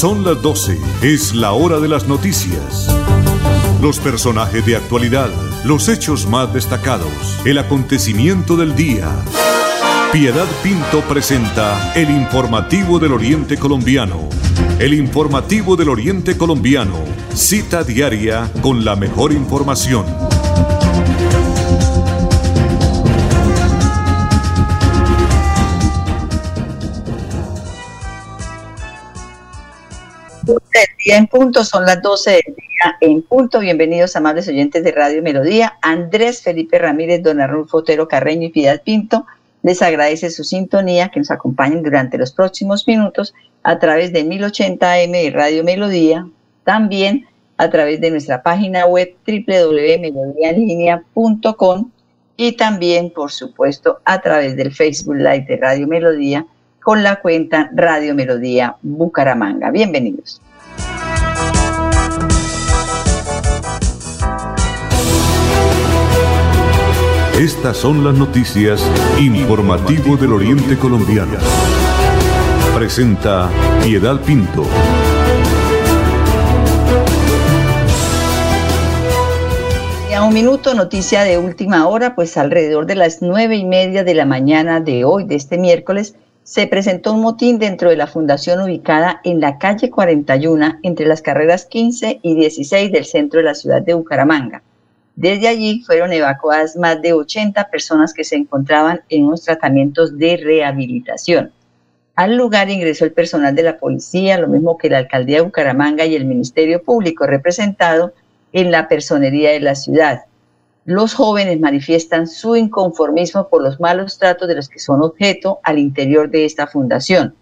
Son las 12, es la hora de las noticias. Los personajes de actualidad, los hechos más destacados, el acontecimiento del día. Piedad Pinto presenta el informativo del Oriente Colombiano. El informativo del Oriente Colombiano, cita diaria con la mejor información. En punto, son las 12 del día en punto. Bienvenidos, amables oyentes de Radio Melodía. Andrés Felipe Ramírez, Don Arnulfo Otero Carreño y Piedad Pinto les agradece su sintonía, que nos acompañen durante los próximos minutos a través de 1080M de Radio Melodía, también a través de nuestra página web www.melodiaenlinea.com y también, por supuesto, a través del Facebook Live de Radio Melodía con la cuenta Radio Melodía Bucaramanga. Bienvenidos. Estas son las noticias informativo del Oriente Colombiano. Presenta Piedad Pinto. A un minuto, noticia de última hora, pues alrededor de las nueve y media de la mañana de hoy, de este miércoles, se presentó un motín dentro de la fundación ubicada en la calle 41 entre las carreras 15 y 16 del centro de la ciudad de Bucaramanga. Desde allí fueron evacuadas más de 80 personas que se encontraban en unos tratamientos de rehabilitación. Al lugar ingresó el personal de la policía, lo mismo que la alcaldía de Bucaramanga y el Ministerio Público representado en la personería de la ciudad. Los jóvenes manifiestan su inconformismo por los malos tratos de los que son objeto al interior de esta fundación.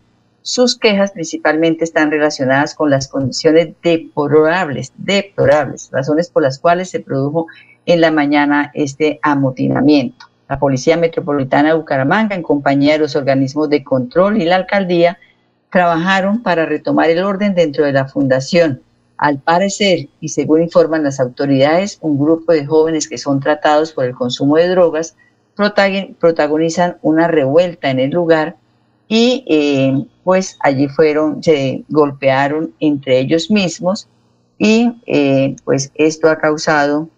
Sus quejas principalmente están relacionadas con las condiciones deplorables, deplorables, razones por las cuales se produjo en la mañana este amotinamiento. La Policía Metropolitana de Bucaramanga, en compañía de los organismos de control y la alcaldía, trabajaron para retomar el orden dentro de la fundación. Al parecer, y según informan las autoridades, un grupo de jóvenes que son tratados por el consumo de drogas protagonizan una revuelta en el lugar y eh, pues allí fueron, se golpearon entre ellos mismos y eh, pues esto ha causado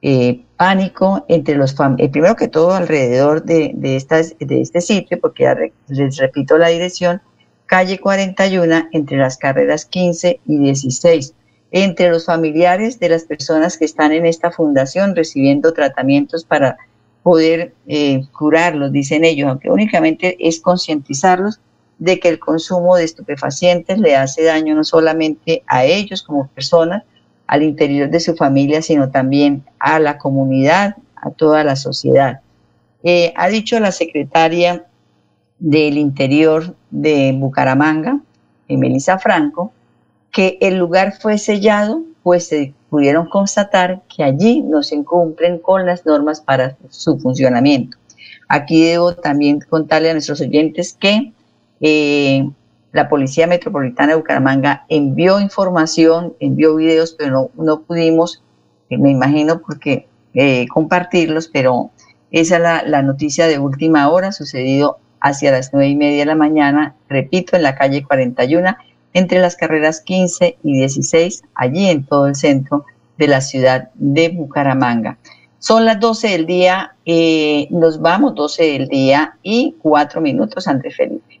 eh, pánico entre los familiares, primero que todo alrededor de, de, de este sitio, porque les repito la dirección, calle 41 entre las carreras 15 y 16, entre los familiares de las personas que están en esta fundación recibiendo tratamientos para poder eh, curarlos, dicen ellos, aunque únicamente es concientizarlos de que el consumo de estupefacientes le hace daño no solamente a ellos como personas, al interior de su familia, sino también a la comunidad, a toda la sociedad. Eh, ha dicho la secretaria del Interior de Bucaramanga, Melissa Franco, que el lugar fue sellado, pues se pudieron constatar que allí no se cumplen con las normas para su funcionamiento. Aquí debo también contarle a nuestros oyentes que eh, la Policía Metropolitana de Bucaramanga envió información, envió videos, pero no, pudimos, eh, me imagino, porque eh, compartirlos, pero esa es la, la, noticia de última hora, sucedido hacia las nueve y media de la mañana, repito, en la calle 41 entre las carreras 15 y 16, allí en todo el centro de la ciudad de Bucaramanga. Son las 12 del día, eh, nos vamos 12 del día y cuatro minutos, ante Felipe.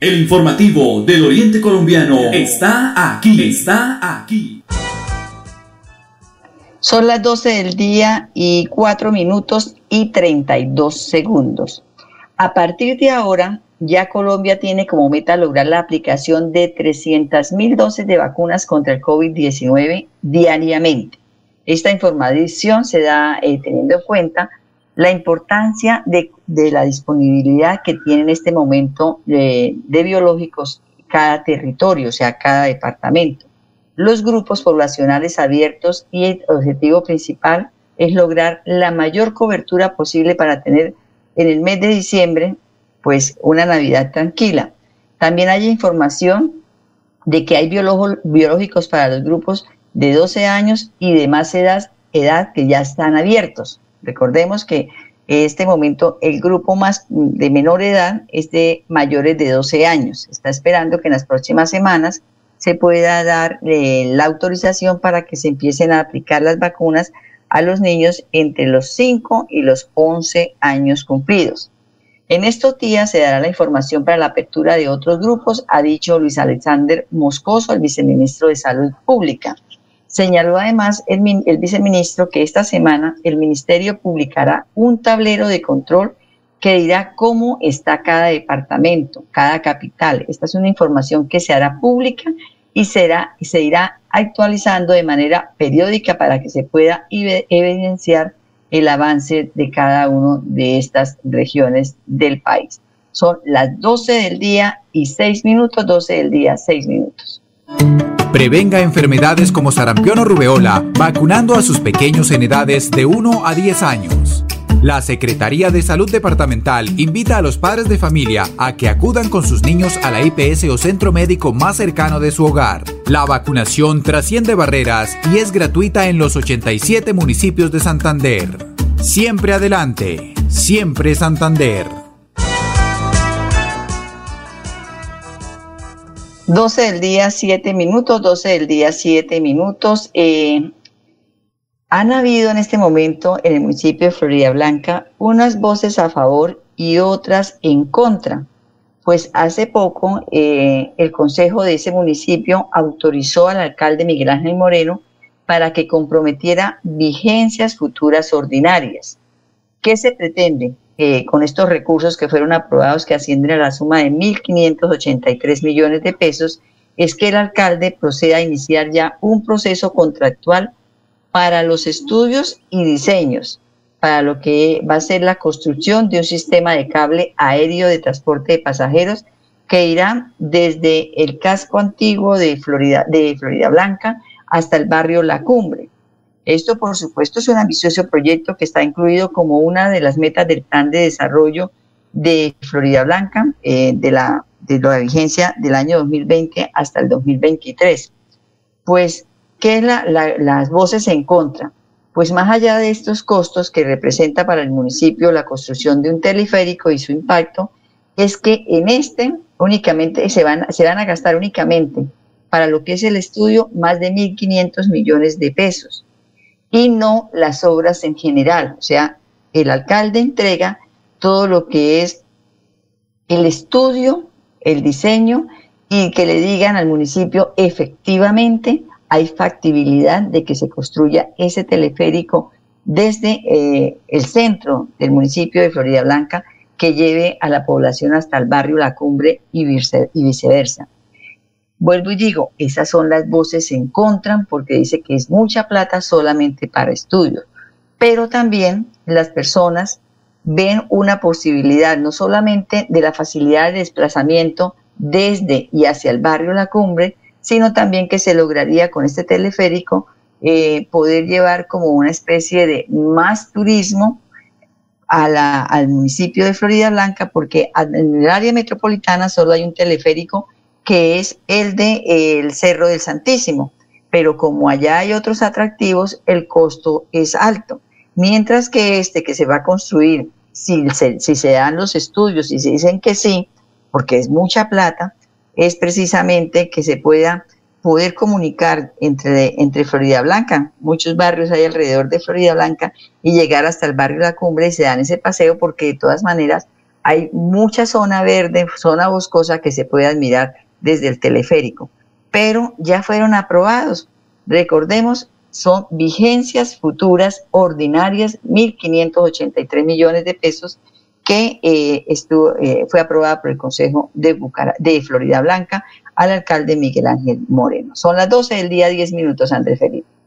El informativo del Oriente Colombiano está aquí, está aquí. Son las 12 del día y 4 minutos y 32 segundos. A partir de ahora, ya Colombia tiene como meta lograr la aplicación de 300 mil dosis de vacunas contra el COVID-19 diariamente. Esta información se da eh, teniendo en cuenta la importancia de, la disponibilidad que tiene en este momento de, biológicos cada territorio, o sea, cada departamento. los grupos poblacionales abiertos y el objetivo principal es lograr la mayor cobertura posible para tener en el mes de diciembre pues una Navidad tranquila. También hay información de que hay biológicos para los grupos de 12 años y de más edad que ya están abiertos. Recordemos que en este momento el grupo más de menor edad es de mayores de 12 años. Está esperando que en las próximas semanas se pueda dar eh, la autorización para que se empiecen a aplicar las vacunas a los niños entre los 5 y los 11 años cumplidos. En estos días se dará la información para la apertura de otros grupos, ha dicho Luis Alexander Moscoso, el viceministro de Salud Pública. Señaló además el, el viceministro que esta semana el ministerio publicará un tablero de control que dirá cómo está cada departamento, cada capital. Esta es una información que se hará pública y será y se irá actualizando de manera periódica para que se pueda evidenciar el avance de cada una de estas regiones del país. Son las 12 del día y 6 minutos, 12 del día, 6 minutos. Prevenga enfermedades como sarampión o rubeola vacunando a sus pequeños en edades de 1 a 10 años. La Secretaría de Salud Departamental invita a los padres de familia a que acudan con sus niños a la IPS o centro médico más cercano de su hogar. La vacunación trasciende barreras y es gratuita en los 87 municipios de Santander. Siempre adelante, siempre Santander. 12 del día, 7 minutos, 12 del día, 7 minutos. Eh, han habido en este momento en el municipio de Florida Blanca unas voces a favor y otras en contra. Pues hace poco eh, el consejo de ese municipio autorizó al alcalde Miguel Ángel Moreno para que comprometiera vigencias futuras ordinarias. ¿Qué se pretende eh, con estos recursos que fueron aprobados que ascienden a la suma de 1.583 millones de pesos? Es que el alcalde proceda a iniciar ya un proceso contractual para los estudios y diseños, para lo que va a ser la construcción de un sistema de cable aéreo de transporte de pasajeros que irá desde el casco antiguo de Florida, de Florida Blanca hasta el barrio La Cumbre. Esto, por supuesto, es un ambicioso proyecto que está incluido como una de las metas del plan de desarrollo de Florida Blanca, eh, de, la, vigencia del año 2020 hasta el 2023. Pues ¿Qué es las voces en contra? Pues más allá de estos costos que representa para el municipio la construcción de un teleférico y su impacto, es que en este únicamente se van, se van a gastar únicamente para lo que es el estudio más de 1.500 millones de pesos y no las obras en general. O sea, el alcalde entrega todo lo que es el estudio, el diseño y que le digan al municipio efectivamente hay factibilidad de que se construya ese teleférico desde eh, el centro del municipio de Florida Blanca que lleve a la población hasta el barrio La Cumbre y, viceversa. Vuelvo y digo, esas son las voces en contra porque dice que es mucha plata solamente para estudios, pero también las personas ven una posibilidad no solamente de la facilidad de desplazamiento desde y hacia el barrio La Cumbre, sino también que se lograría con este teleférico eh, poder llevar como una especie de más turismo al municipio de Florida Blanca, porque en el área metropolitana solo hay un teleférico que es el de el Cerro del Santísimo, pero como allá hay otros atractivos, el costo es alto. Mientras que este que se va a construir, si si se dan los estudios y se dicen que sí, porque es mucha plata, es precisamente que se pueda poder comunicar entre, entre Florida Blanca, muchos barrios hay alrededor de Florida Blanca, y llegar hasta el barrio La Cumbre y se dan ese paseo porque de todas maneras hay mucha zona verde, zona boscosa que se puede admirar desde el teleférico. Pero ya fueron aprobados. Recordemos, son vigencias futuras ordinarias, 1.583 millones de pesos que eh, estuvo, eh, fue aprobada por el Consejo de, de Florida Blanca al alcalde Miguel Ángel Moreno. Son las 12 del día, 10 minutos, Andrés Felipe.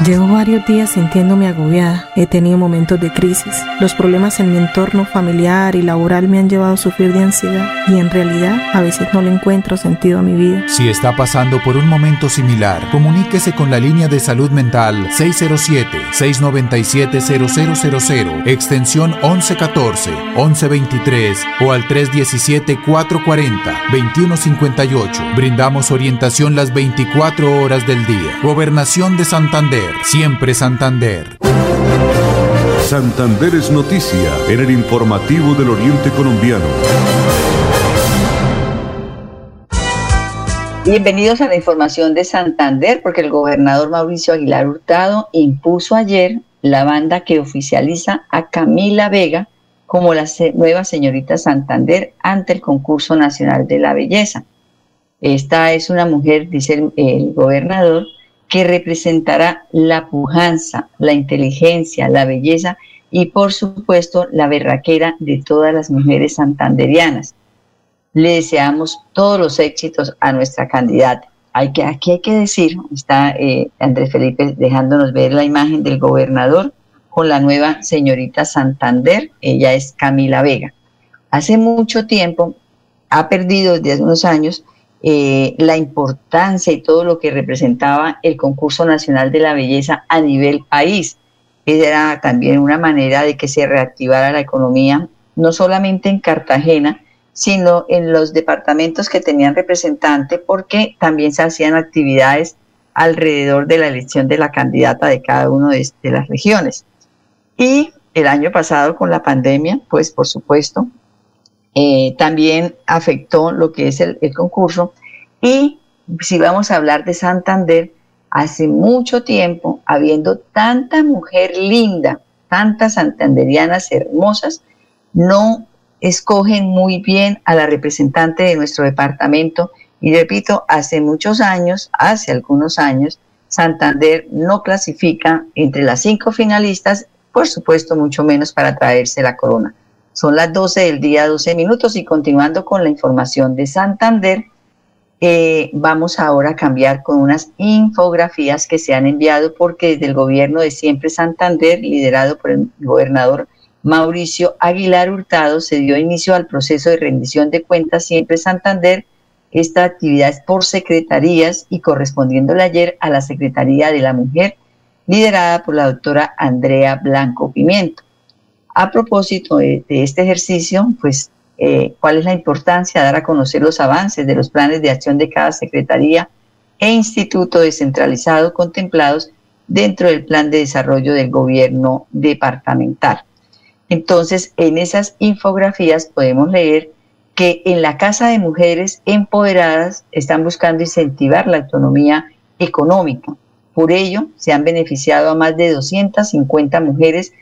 Llevo varios días sintiéndome agobiada. He tenido momentos de crisis. Los problemas en mi entorno familiar y laboral me han llevado a sufrir de ansiedad y en realidad a veces no le encuentro sentido a mi vida. Si está pasando por un momento similar, comuníquese con la línea de salud mental 607-697-0000, extensión 1114, 1123 o al 317-440-2158. Brindamos orientación las 24 horas del día. Gobernación de Santander siempre Santander. Santander es noticia en el informativo del Oriente Colombiano. Bienvenidos a la información de Santander, porque el gobernador Mauricio Aguilar Hurtado impuso ayer la banda que oficializa a Camila Vega como la nueva señorita Santander ante el concurso nacional de la belleza. Esta es una mujer, dice el, el gobernador, que representará la pujanza, la inteligencia, la belleza y por supuesto la berraquera de todas las mujeres santanderianas. Le deseamos todos los éxitos a nuestra candidata. Hay que, aquí hay que decir, está eh, Andrés Felipe dejándonos ver la imagen del gobernador con la nueva señorita Santander, ella es Camila Vega. Hace mucho tiempo, ha perdido desde hace unos años, eh, la importancia y todo lo que representaba el concurso nacional de la belleza a nivel país. Era también una manera de que se reactivara la economía, no solamente en Cartagena, sino en los departamentos que tenían representante, porque también se hacían actividades alrededor de la elección de la candidata de cada una de, las regiones. Y el año pasado con la pandemia, pues por supuesto, eh, también afectó lo que es el, concurso. Y si vamos a hablar de Santander, hace mucho tiempo, habiendo tanta mujer linda, tantas santanderianas hermosas, no escogen muy bien a la representante de nuestro departamento. Y repito, hace muchos años, hace algunos años, Santander no clasifica entre las cinco finalistas, por supuesto, mucho menos para traerse la corona. Son las 12 del día, 12 minutos y continuando con la información de Santander, eh, vamos ahora a cambiar con unas infografías que se han enviado porque desde el gobierno de Siempre Santander, liderado por el gobernador Mauricio Aguilar Hurtado, se dio inicio al proceso de rendición de cuentas Siempre Santander. Esta actividad es por secretarías y correspondiéndole ayer a la Secretaría de la Mujer, liderada por la doctora Andrea Blanco Pimiento. A propósito de, este ejercicio, pues, eh, ¿cuál es la importancia de dar a conocer los avances de los planes de acción de cada secretaría e instituto descentralizado contemplados dentro del plan de desarrollo del gobierno departamental? Entonces, en esas infografías podemos leer que en la Casa de Mujeres Empoderadas están buscando incentivar la autonomía económica. Por ello, se han beneficiado a más de 250 mujeres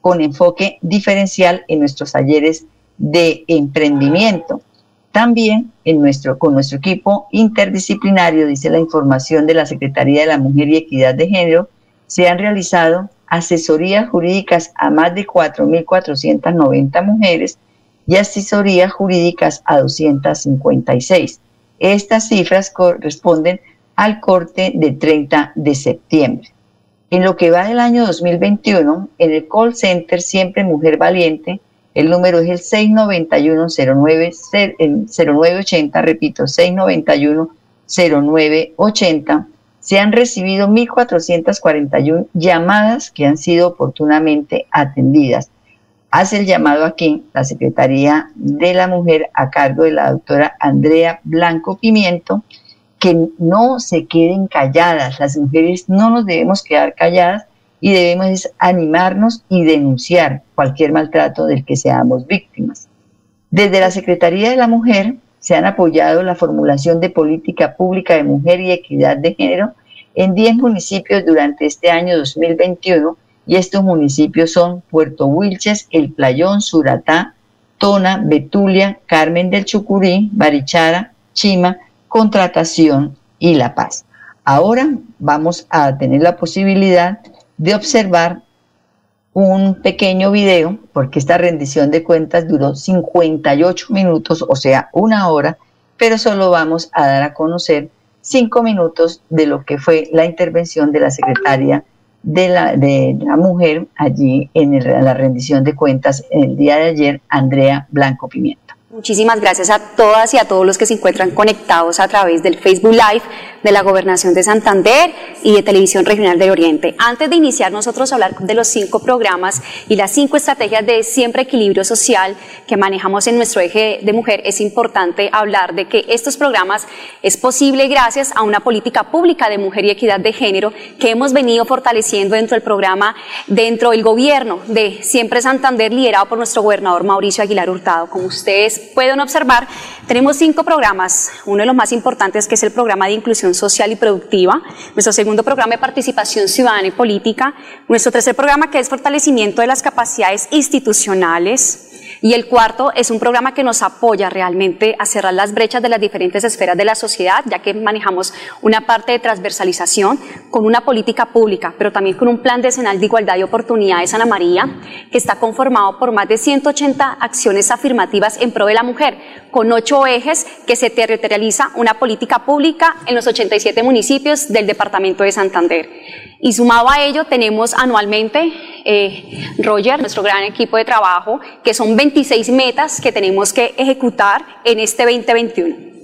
con enfoque diferencial en nuestros talleres de emprendimiento. También con nuestro equipo interdisciplinario, dice la información de la Secretaría de la Mujer y Equidad de Género, se han realizado asesorías jurídicas a más de 4.490 mujeres y asesorías jurídicas a 256. Estas cifras corresponden al corte del 30 de septiembre. En lo que va del año 2021, en el call center Siempre Mujer Valiente, el número es el 691-0980, repito, 691-0980. Se han recibido 1.441 llamadas que han sido oportunamente atendidas. Hace el llamado aquí la Secretaría de la Mujer a cargo de la doctora Andrea Blanco Pimiento que no se queden calladas. Las mujeres no nos debemos quedar calladas y debemos animarnos y denunciar cualquier maltrato del que seamos víctimas. Desde la Secretaría de la Mujer se han apoyado la formulación de política pública de mujer y equidad de género en 10 municipios durante este año 2021 y estos municipios son Puerto Wilches, El Playón, Suratá, Tona, Betulia, Carmen del Chucurí, Barichara, Chima, contratación y la paz. Ahora vamos a tener la posibilidad de observar un pequeño video, porque esta rendición de cuentas duró 58 minutos, o sea, una hora, pero solo vamos a dar a conocer cinco minutos de lo que fue la intervención de la secretaria de la, de la mujer allí en la rendición de cuentas el día de ayer, Andrea Blanco Pimienta. Muchísimas gracias a todas y a todos los que se encuentran conectados a través del Facebook Live de la Gobernación de Santander y de Televisión Regional del Oriente. Antes de iniciar nosotros a hablar de los cinco programas y las cinco estrategias de siempre equilibrio social que manejamos en nuestro eje de mujer, es importante hablar de que estos programas es posible gracias a una política pública de mujer y equidad de género que hemos venido fortaleciendo dentro del programa, dentro del gobierno de Siempre Santander, liderado por nuestro gobernador Mauricio Aguilar Hurtado. Como ustedes pueden observar, tenemos cinco programas. Uno de los más importantes que es el programa de inclusión social y productiva. Nuestro segundo programa de participación ciudadana y política. Nuestro tercer programa que es fortalecimiento de las capacidades institucionales. Y el cuarto es un programa que nos apoya realmente a cerrar las brechas de las diferentes esferas de la sociedad, ya que manejamos una parte de transversalización con una política pública, pero también con un plan decenal de igualdad y oportunidades Ana María, que está conformado por más de 180 acciones afirmativas en pro de la mujer, con ocho ejes que se territorializa una política pública en los 87 municipios del departamento de Santander. Y sumado a ello, tenemos anualmente, eh, Roger, nuestro gran equipo de trabajo, que son 26 metas que tenemos que ejecutar en este 2021.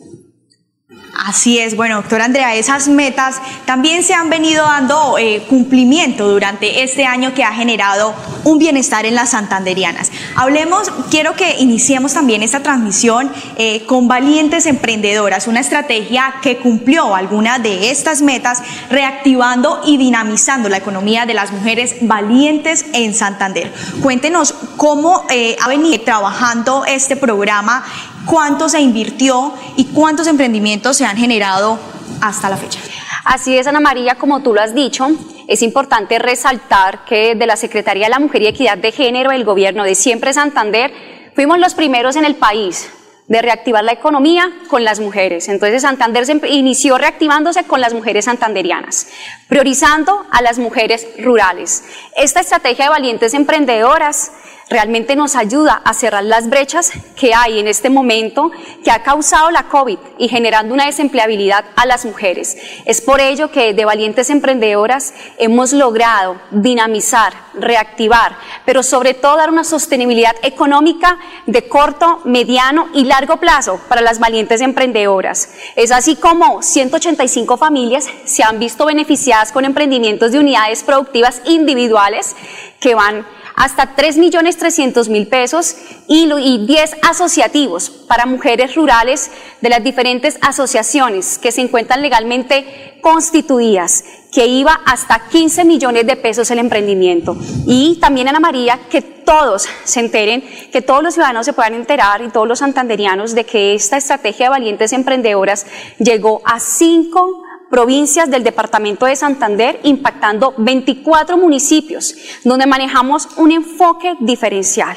Así es, bueno, doctora Andrea, esas metas también se han venido dando eh, cumplimiento durante este año que ha generado un bienestar en las santanderianas. Hablemos, quiero que iniciemos también esta transmisión eh, con valientes emprendedoras, una estrategia que cumplió algunas de estas metas, reactivando y dinamizando la economía de las mujeres valientes en Santander. Cuéntenos cómo eh, ha venido trabajando este programa cuánto se invirtió y cuántos emprendimientos se han generado hasta la fecha. Así es, Ana María, como tú lo has dicho, es importante resaltar que de la Secretaría de la Mujer y Equidad de Género, el gobierno de Siempre Santander, fuimos los primeros en el país de reactivar la economía con las mujeres. Entonces Santander inició reactivándose con las mujeres santanderianas, priorizando a las mujeres rurales. Esta estrategia de valientes emprendedoras realmente nos ayuda a cerrar las brechas que hay en este momento que ha causado la COVID y generando una desempleabilidad a las mujeres. Es por ello que de Valientes Emprendedoras hemos logrado dinamizar, reactivar, pero sobre todo dar una sostenibilidad económica de corto, mediano y largo plazo para las valientes emprendedoras. Es así como 185 familias se han visto beneficiadas con emprendimientos de unidades productivas individuales que van hasta 3.300.000 pesos y, y 10 asociativos para mujeres rurales de las diferentes asociaciones que se encuentran legalmente constituidas, que iba hasta 15 millones de pesos el emprendimiento. Y también, Ana María, que todos se enteren, que todos los ciudadanos se puedan enterar y todos los santanderianos de que esta estrategia de valientes emprendedoras llegó a 5 provincias del departamento de Santander, impactando 24 municipios, donde manejamos un enfoque diferencial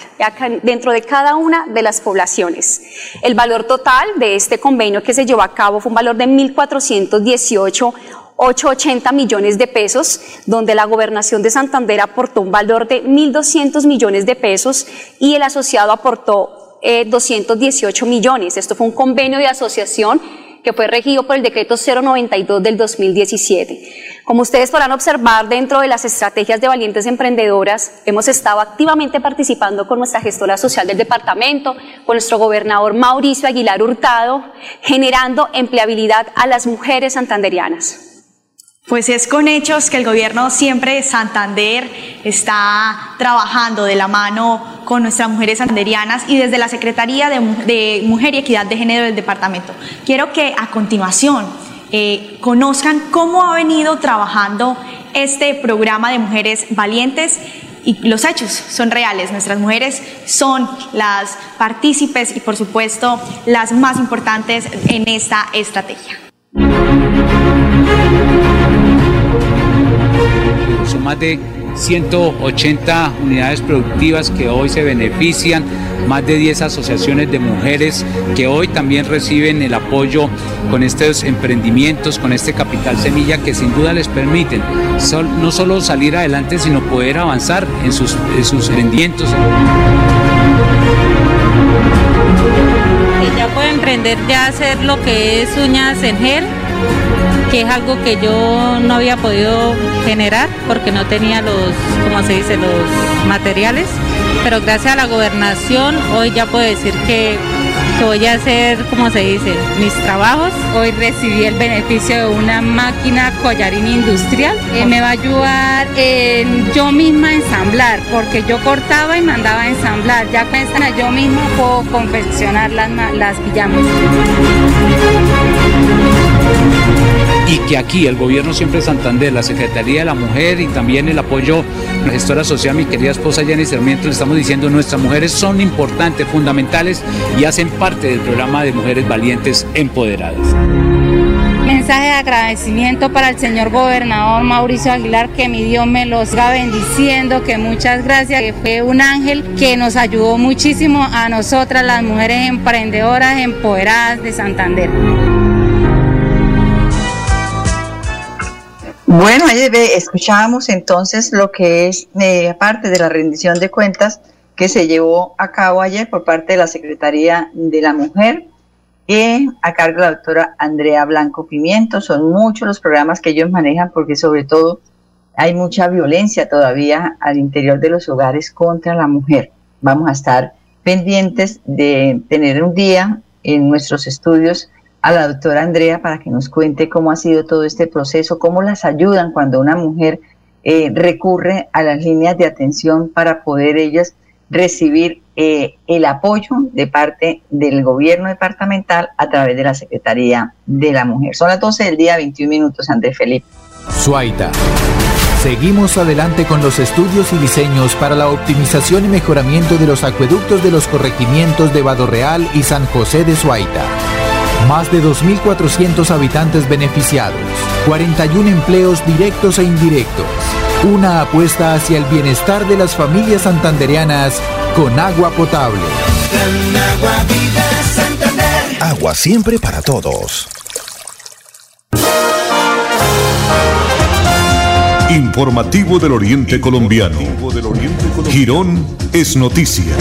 dentro de cada una de las poblaciones. El valor total de este convenio que se llevó a cabo fue un valor de 1.418 880 millones de pesos, donde la gobernación de Santander aportó un valor de 1.200 millones de pesos y el asociado aportó 218 eh, millones. Esto fue un convenio de asociación que fue regido por el decreto 092 del 2017. Como ustedes podrán observar dentro de las estrategias de valientes emprendedoras, hemos estado activamente participando con nuestra gestora social del departamento, con nuestro gobernador Mauricio Aguilar Hurtado, generando empleabilidad a las mujeres santanderianas. Pues es con hechos que el gobierno siempre de Santander está trabajando de la mano con nuestras mujeres santanderianas y desde la Secretaría de, Mujer y Equidad de Género del departamento. Quiero que a continuación eh, conozcan cómo ha venido trabajando este programa de mujeres valientes y los hechos son reales. Nuestras mujeres son las partícipes y por supuesto las más importantes en esta estrategia. Son más de 180 unidades productivas que hoy se benefician, más de 10 asociaciones de mujeres que hoy también reciben el apoyo con estos emprendimientos, con este capital semilla que sin duda les permiten no solo salir adelante, sino poder avanzar en sus, en Ya pueden aprender ya a hacer lo que es uñas en gel, que es algo que yo no había podido generar porque no tenía los, como se dice, los materiales. Pero gracias a la gobernación hoy ya puedo decir que voy a hacer, como se dice, mis trabajos. Hoy recibí el beneficio de una máquina collarín industrial. que me va a ayudar yo misma ensamblar, porque yo cortaba y mandaba a ensamblar. Ya esta yo misma puedo confeccionar las, las pijamas y que aquí el gobierno siempre de Santander, la Secretaría de la Mujer y también el apoyo de la gestora social, mi querida esposa Jenny Sarmiento, le estamos diciendo nuestras mujeres son importantes, fundamentales y hacen parte del programa de Mujeres Valientes Empoderadas. Mensaje de agradecimiento para el señor gobernador Mauricio Aguilar, que mi Dios me los va bendiciendo, que muchas gracias, que fue un ángel que nos ayudó muchísimo a nosotras, las mujeres emprendedoras empoderadas de Santander. Bueno, escuchábamos entonces lo que es eh, parte de la rendición de cuentas que se llevó a cabo ayer por parte de la Secretaría de la Mujer y a cargo de la doctora Andrea Blanco Pimiento. Son muchos los programas que ellos manejan porque sobre todo hay mucha violencia todavía al interior de los hogares contra la mujer. Vamos a estar pendientes de tener un día en nuestros estudios a la doctora Andrea para que nos cuente cómo ha sido todo este proceso, cómo las ayudan cuando una mujer eh, recurre a las líneas de atención para poder ellas recibir eh, el apoyo de parte del gobierno departamental a través de la Secretaría de la Mujer. Son las 12 del día, 21 minutos, Andrés Felipe. Suaita. Seguimos adelante con los estudios y diseños para la optimización y mejoramiento de los acueductos de los corregimientos de Real y San José de Suaita más de 2.400 habitantes beneficiados, 41 empleos directos e indirectos. Una apuesta hacia el bienestar de las familias santandereanas con agua potable. agua, vida, agua siempre para todos. Informativo del Oriente Colombiano. Girón es noticia.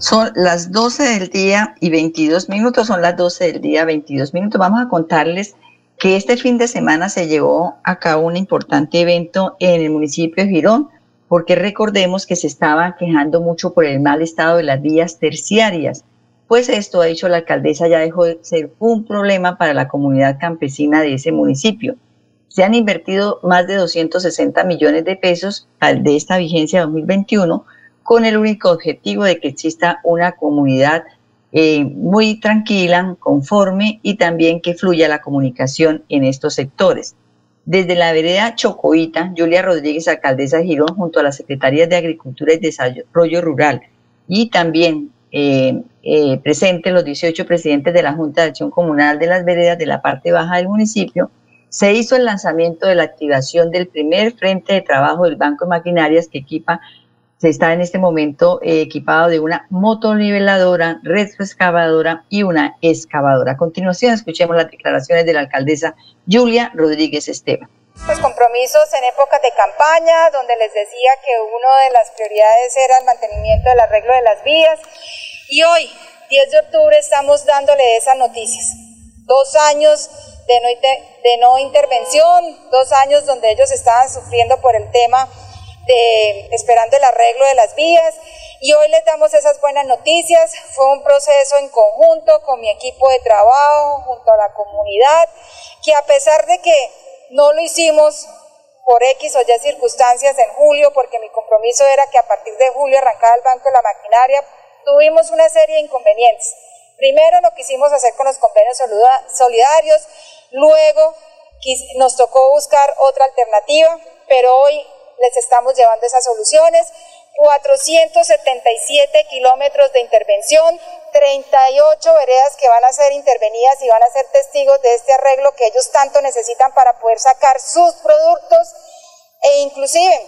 Son las 12 del día y 22 minutos, son las 12 del día 22 minutos. Vamos a contarles que este fin de semana se llevó a cabo un importante evento en el municipio de Girón, porque recordemos que se estaba quejando mucho por el mal estado de las vías terciarias. Pues esto, ha dicho la alcaldesa, ya dejó de ser un problema para la comunidad campesina de ese municipio. Se han invertido más de 260 millones de pesos de esta vigencia 2021 con el único objetivo de que exista una comunidad eh, muy tranquila, conforme y también que fluya la comunicación en estos sectores. Desde la vereda Chocoita, Julia Rodríguez, alcaldesa de Girón, junto a las secretarías de Agricultura y Desarrollo Rural, y también eh, eh, presentes los 18 presidentes de la Junta de Acción Comunal de las Veredas de la parte baja del municipio, se hizo el lanzamiento de la activación del primer frente de trabajo del Banco de Maquinarias que equipa se está en este momento eh, equipado de una motoniveladora, retroexcavadora y una excavadora. A continuación, escuchemos las declaraciones de la alcaldesa Julia Rodríguez Esteban. Pues compromisos en épocas de campaña, donde les decía que una de las prioridades era el mantenimiento del arreglo de las vías. Y hoy, 10 de octubre, estamos dándole esas noticias. Dos años de no, de no intervención, dos años donde ellos estaban sufriendo por el tema esperando el arreglo de las vías y hoy les damos esas buenas noticias. Fue un proceso en conjunto con mi equipo de trabajo, junto a la comunidad, que a pesar de que no lo hicimos por X o Y circunstancias en julio, porque mi compromiso era que a partir de julio arrancaba el banco de la maquinaria, tuvimos una serie de inconvenientes. Primero lo quisimos hacer con los convenios solidarios, luego nos tocó buscar otra alternativa, pero hoy les estamos llevando esas soluciones. 477 kilómetros de intervención, 38 veredas que van a ser intervenidas y van a ser testigos de este arreglo que ellos tanto necesitan para poder sacar sus productos e inclusive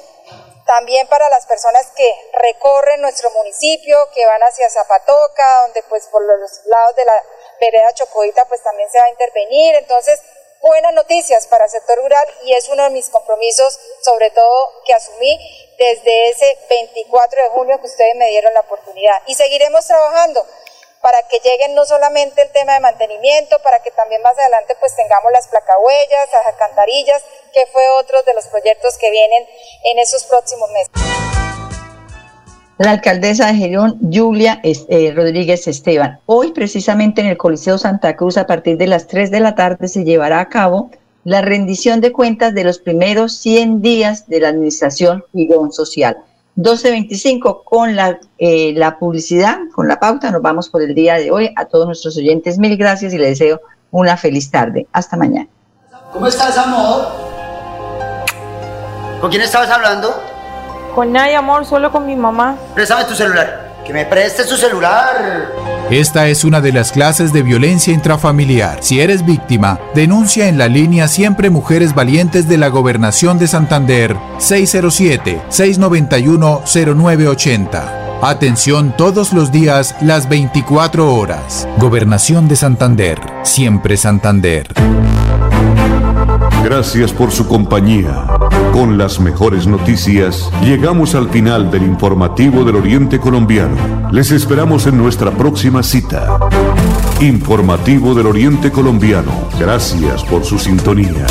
también para las personas que recorren nuestro municipio, que van hacia Zapatoca, donde pues por los lados de la vereda Chocoita pues también se va a intervenir. Entonces, buenas noticias para el sector rural y es uno de mis compromisos, sobre todo que asumí desde ese 24 de junio que ustedes me dieron la oportunidad. Y seguiremos trabajando para que lleguen no solamente el tema de mantenimiento, para que también más adelante pues tengamos las placahuellas, las alcantarillas, que fue otro de los proyectos que vienen en esos próximos meses. La alcaldesa de Girón, Julia eh, Rodríguez Esteban. Hoy, precisamente en el Coliseo Santa Cruz, a partir de las 3 de la tarde, se llevará a cabo la rendición de cuentas de los primeros 100 días de la administración Girón Social. 12.25 con la, eh, la publicidad, con la pauta. Nos vamos por el día de hoy. A todos nuestros oyentes, mil gracias y les deseo una feliz tarde. Hasta mañana. ¿Cómo estás, amor? ¿Con quién estabas hablando? Con nadie, amor, solo con mi mamá. Préstame tu celular. Que me preste su celular. Esta es una de las clases de violencia intrafamiliar. Si eres víctima, denuncia en la línea Siempre Mujeres Valientes de la Gobernación de Santander 607-691-0980. Atención todos los días, las 24 horas. Gobernación de Santander. Siempre Santander. Gracias por su compañía. Con las mejores noticias, llegamos al final del informativo del Oriente Colombiano. Les esperamos en nuestra próxima cita. Informativo del Oriente Colombiano. Gracias por su sintonía.